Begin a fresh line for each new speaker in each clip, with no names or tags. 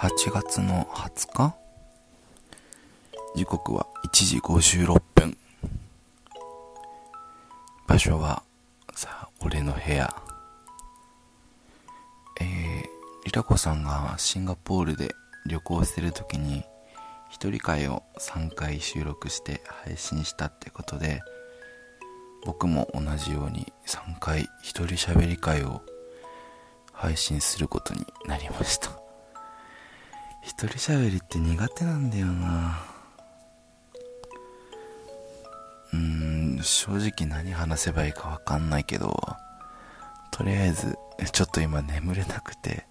8月の20日？時刻は1時56分。場所はさあ俺の部屋。えー、リラコさんがシンガポールで旅行してる時に一人会を3回収録して配信したってことで僕も同じように3回一人喋り会を配信することになりました。一人喋りって苦手なんだよな。うん正直何話せばいいかわかんないけどとりあえずちょっと今眠れなくて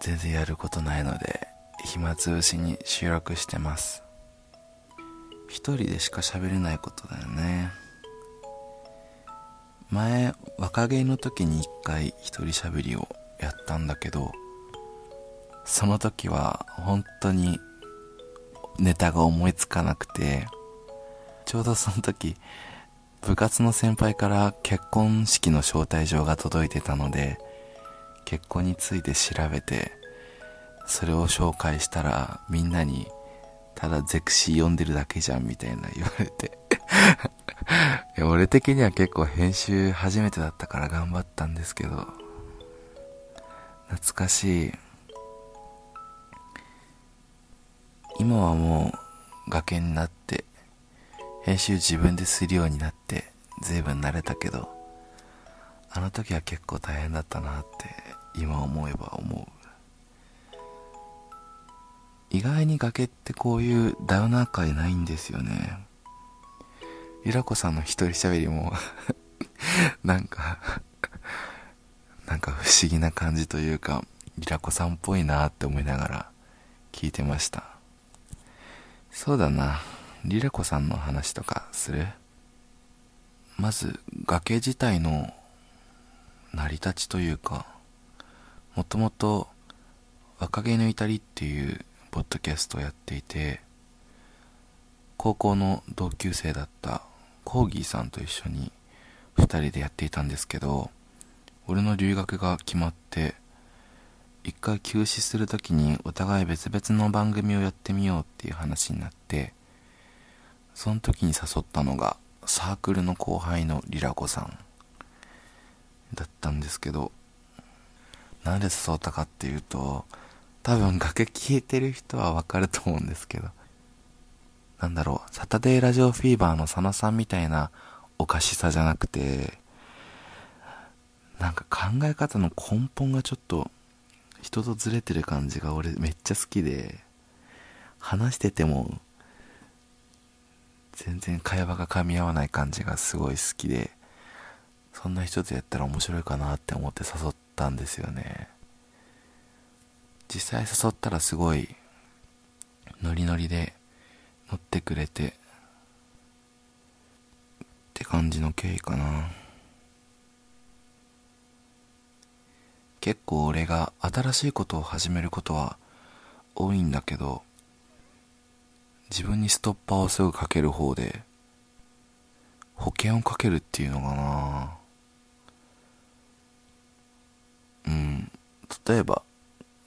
全然やることないので暇つぶしに収録してます。一人でしか喋れないことだよね。前若気の時に一回一人喋りをやったんだけどその時は本当にネタが思いつかなくてちょうどその時部活の先輩から結婚式の招待状が届いてたので結婚について調べてそれを紹介したらみんなにただゼクシー読んでるだけじゃんみたいな言われて。俺的には結構編集初めてだったから頑張ったんですけど懐かしい。今はもう崖になって編集自分でするようになって随分慣れたけどあの時は結構大変だったなって今思えば思う。意外に崖ってこういうダウナー界ないんですよね。ゆらこさんの一人喋りも なんかなんか不思議な感じというかリラコさんっぽいなって思いながら聞いてました。そうだな。リラコさんの話とかする？まず崖自体の成り立ちというかもともと若気の至りっていうポッドキャストをやっていて高校の同級生だったコーギーさんと一緒に2人でやっていたんですけど俺の留学が決まって一回休止する時にお互い別々の番組をやってみようっていう話になってその時に誘ったのがサークルの後輩のリラコさんだったんですけどなんで誘ったかっていうと多分崖聞いてる人はわかると思うんですけどなんだろうサタデーラジオフィーバーの佐野さんみたいなおかしさじゃなくてなんか考え方の根本がちょっと人とずれてる感じが俺めっちゃ好きで話してても全然会話が噛み合わない感じがすごい好きでそんな人とやったら面白いかなって思って誘ったんですよね。実際誘ったらすごいノリノリで乗ってくれてって感じの経緯かな。結構俺が新しいことを始めることは多いんだけど自分にストッパーをすぐかける方で保険をかけるっていうのかな。うん。例えば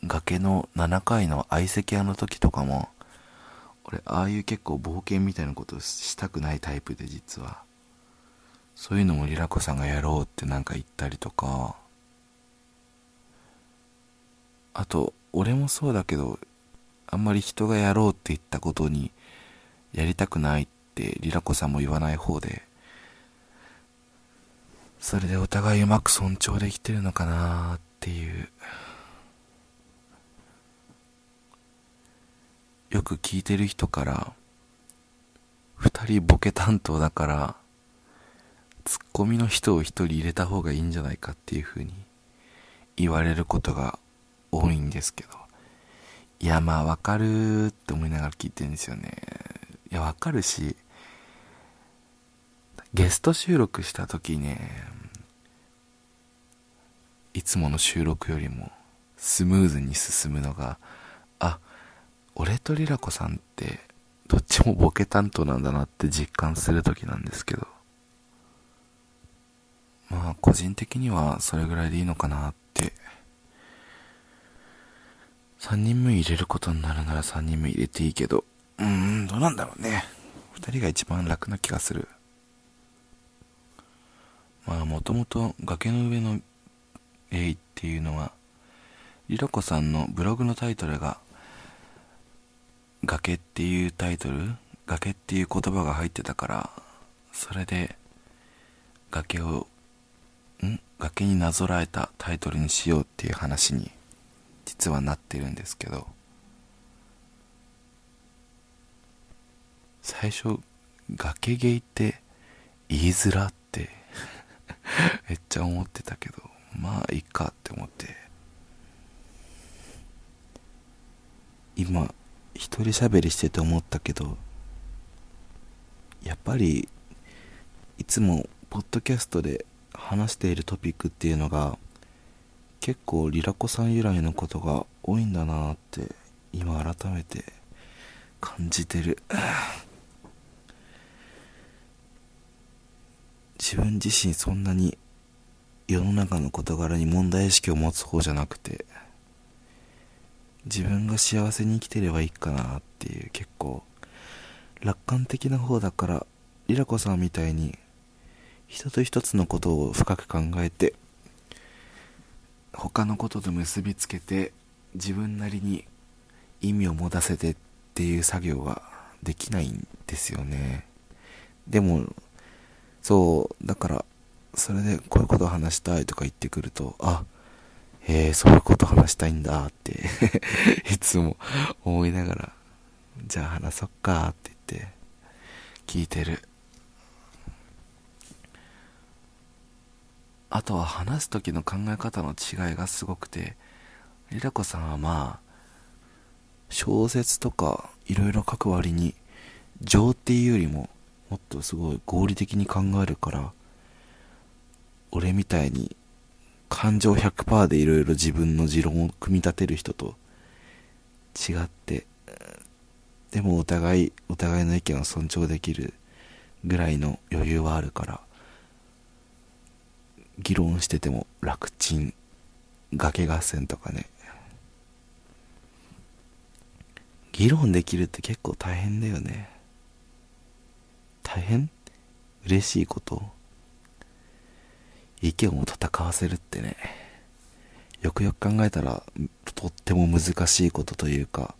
崖の7階の相席屋の時とかも俺ああいう結構冒険みたいなことしたくないタイプで実は。そういうのもリラコさんがやろうってなんか言ったりとか。あと俺もそうだけどあんまり人がやろうって言ったことにやりたくないってリラコさんも言わない方で。それでお互いうまく尊重できてるのかなっていう。よく聞いてる人から二人ボケ担当だからツッコミの人を一人入れた方がいいんじゃないかっていう風に言われることが多いんですけどいやまあわかるって思いながら聞いてるんですよね。いやわかるしゲスト収録した時ねいつもの収録よりもスムーズに進むのがあ俺とリラコさんってどっちもボケ担当なんだなって実感する時なんですけど。まあ個人的にはそれぐらいでいいのかなって3人目入れることになるなら3人目入れていいけど、うーん、どうなんだろうね。2人が一番楽な気がする。まあ、もともと崖の上のエイっていうのは、リロコさんのブログのタイトルが、崖っていうタイトル崖っていう言葉が入ってたから、それで、崖を、ん？崖になぞらえたタイトルにしようっていう話に、実はなってるんですけど、最初、崖ゲイって言いづらって めっちゃ思ってたけど、まあいいかって思って。今、一人喋りしてて思ったけど、やっぱりいつもポッドキャストで話しているトピックっていうのが結構リラコさん由来のことが多いんだなって今改めて感じてる。自分自身そんなに世の中の事柄に問題意識を持つ方じゃなくて自分が幸せに生きてればいいかなっていう結構楽観的な方だからリラコさんみたいに一つ一つのことを深く考えて他のことと結びつけて自分なりに意味を持たせてっていう作業はできないんですよね。でもそうだからそれでこういうこと話したいとか言ってくるとあえ、そういうこと話したいんだって いつも思いながらじゃあ話そっかって言って聞いてる。あとは話す時の考え方の違いがすごくてリラコさんはまあ小説とかいろいろ書く割に情っていうよりももっとすごい合理的に考えるから俺みたいに感情100%でいろいろ自分の持論を組み立てる人と違ってでもお互いお互いの意見を尊重できるぐらいの余裕はあるから議論してても楽ちん崖合戦とかね。議論できるって結構大変だよね。大変？嬉しいこと？意見を戦わせるってね。よくよく考えたらとっても難しいことというか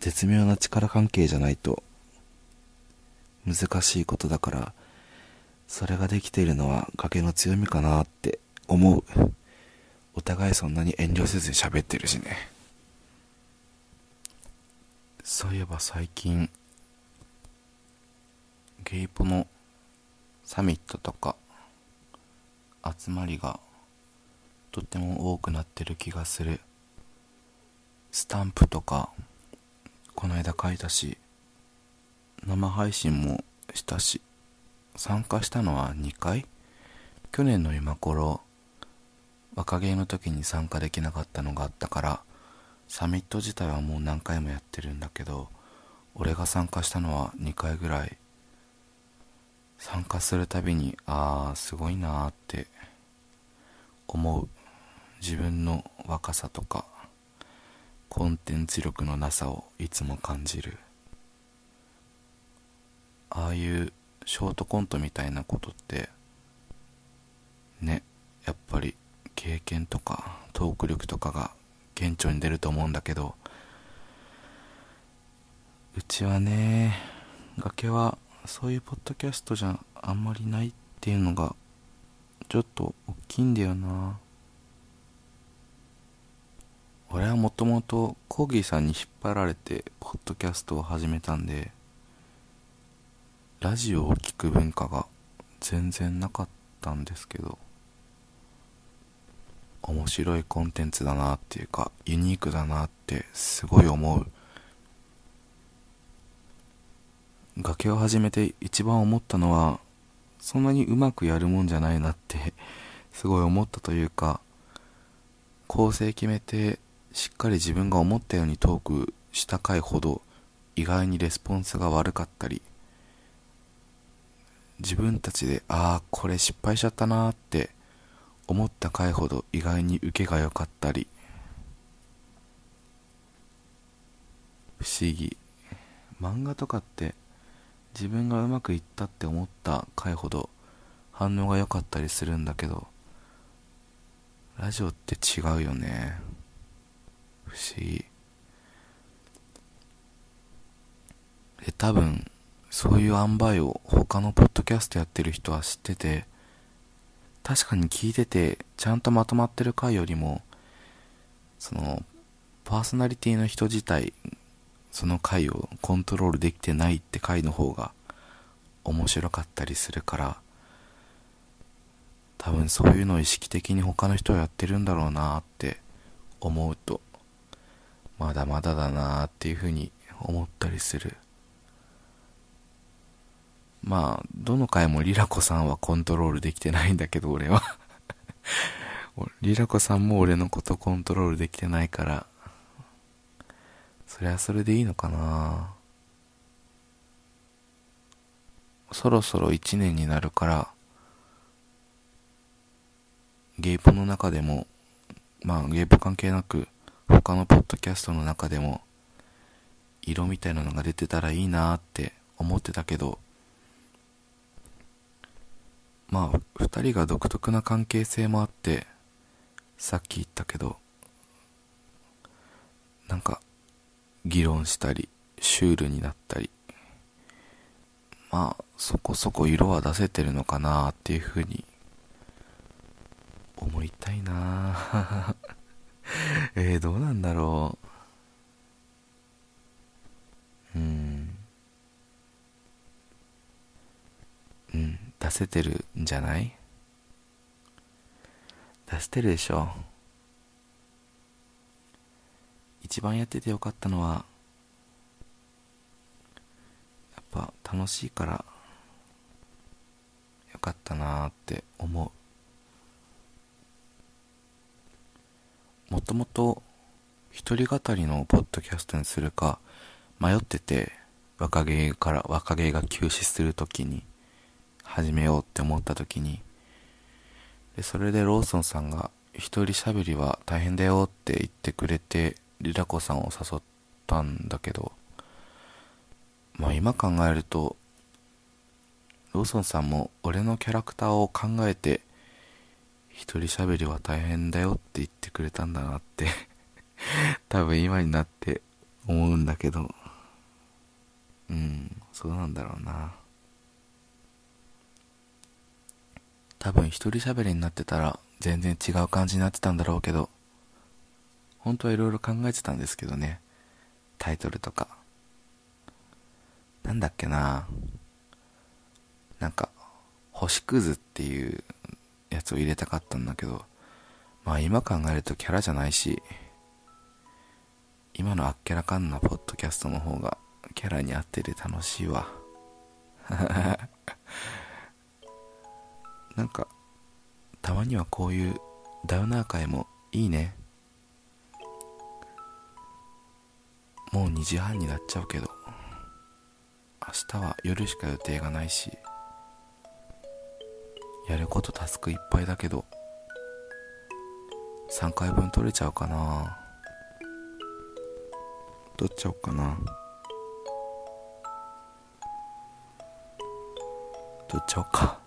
絶妙な力関係じゃないと難しいことだからそれができているのは崖の強みかなって思う。お互いそんなに遠慮せずに喋ってるしね。そういえば最近ゲイポのサミットとか集まりがとっても多くなってる気がする。スタンプとかこの間書いたし生配信もしたし。参加したのは2回？去年の今頃若芸の時に参加できなかったのがあったからサミット自体はもう何回もやってるんだけど俺が参加したのは2回ぐらい。参加するたびにああすごいなーって思う。自分の若さとかコンテンツ力のなさをいつも感じる。ああいうショートコントみたいなことってねやっぱり経験とかトーク力とかが顕著に出ると思うんだけどうちはね崖はそういうポッドキャストじゃあんまりないっていうのがちょっと大きいんだよな。俺はもともとコーギーさんに引っ張られてポッドキャストを始めたんでラジオを聴く文化が全然なかったんですけど面白いコンテンツだなっていうかユニークだなってすごい思う。崖を始めて一番思ったのはそんなにうまくやるもんじゃないなってすごい思ったというか構成決めてしっかり自分が思ったようにトークした回ほど意外にレスポンスが悪かったり自分たちでああこれ失敗しちゃったなーって思った回ほど意外に受けが良かったり不思議。漫画とかって自分がうまくいったって思った回ほど反応が良かったりするんだけどラジオって違うよね。不思議。で多分そういう塩梅を他のポッドキャストやってる人は知ってて確かに聞いててちゃんとまとまってる回よりもそのパーソナリティの人自体その回をコントロールできてないって回の方が面白かったりするから多分そういうのを意識的に他の人はやってるんだろうなって思うとまだまだだなっていうふうに思ったりする。まあどの回もリラコさんはコントロールできてないんだけど俺は。リラコさんも俺のことコントロールできてないから。そりゃそれでいいのかな。そろそろ1年になるからゲイポの中でもまあゲイポ関係なく他のポッドキャストの中でも色みたいなのが出てたらいいなって思ってたけどまあ二人が独特な関係性もあってさっき言ったけどなんか議論したりシュールになったりまあそこそこ色は出せてるのかなっていうふうに思いたいな。えー、どうなんだろう。うん。うん。出せてるんじゃない？出してるでしょ。一番やっててよかったのはやっぱ楽しいからよかったなーって思う。もともと一人語りのポッドキャストにするか迷ってて若芸から若芸が休止するときに始めようって思ったときにでそれでローソンさんが一人喋りは大変だよって言ってくれてリラコさんを誘ったんだけど、まあ今考えると、ローソンさんも俺のキャラクターを考えて、一人喋りは大変だよって言ってくれたんだなって 多分今になって思うんだけど、うん、そうなんだろうな。多分一人喋りになってたら全然違う感じになってたんだろうけど、本当はいろいろ考えてたんですけどね。タイトルとか。なんだっけななんか、星屑っていうやつを入れたかったんだけど、まあ今考えるとキャラじゃないし、今のあっけらかんなポッドキャストの方がキャラに合ってて楽しいわ。なんか、たまにはこういうダウナー会もいいね。もう2時半になっちゃうけど明日は夜しか予定がないしやることタスクいっぱいだけど3回分取れちゃうかな。取っちゃおうかな。取っちゃおうか。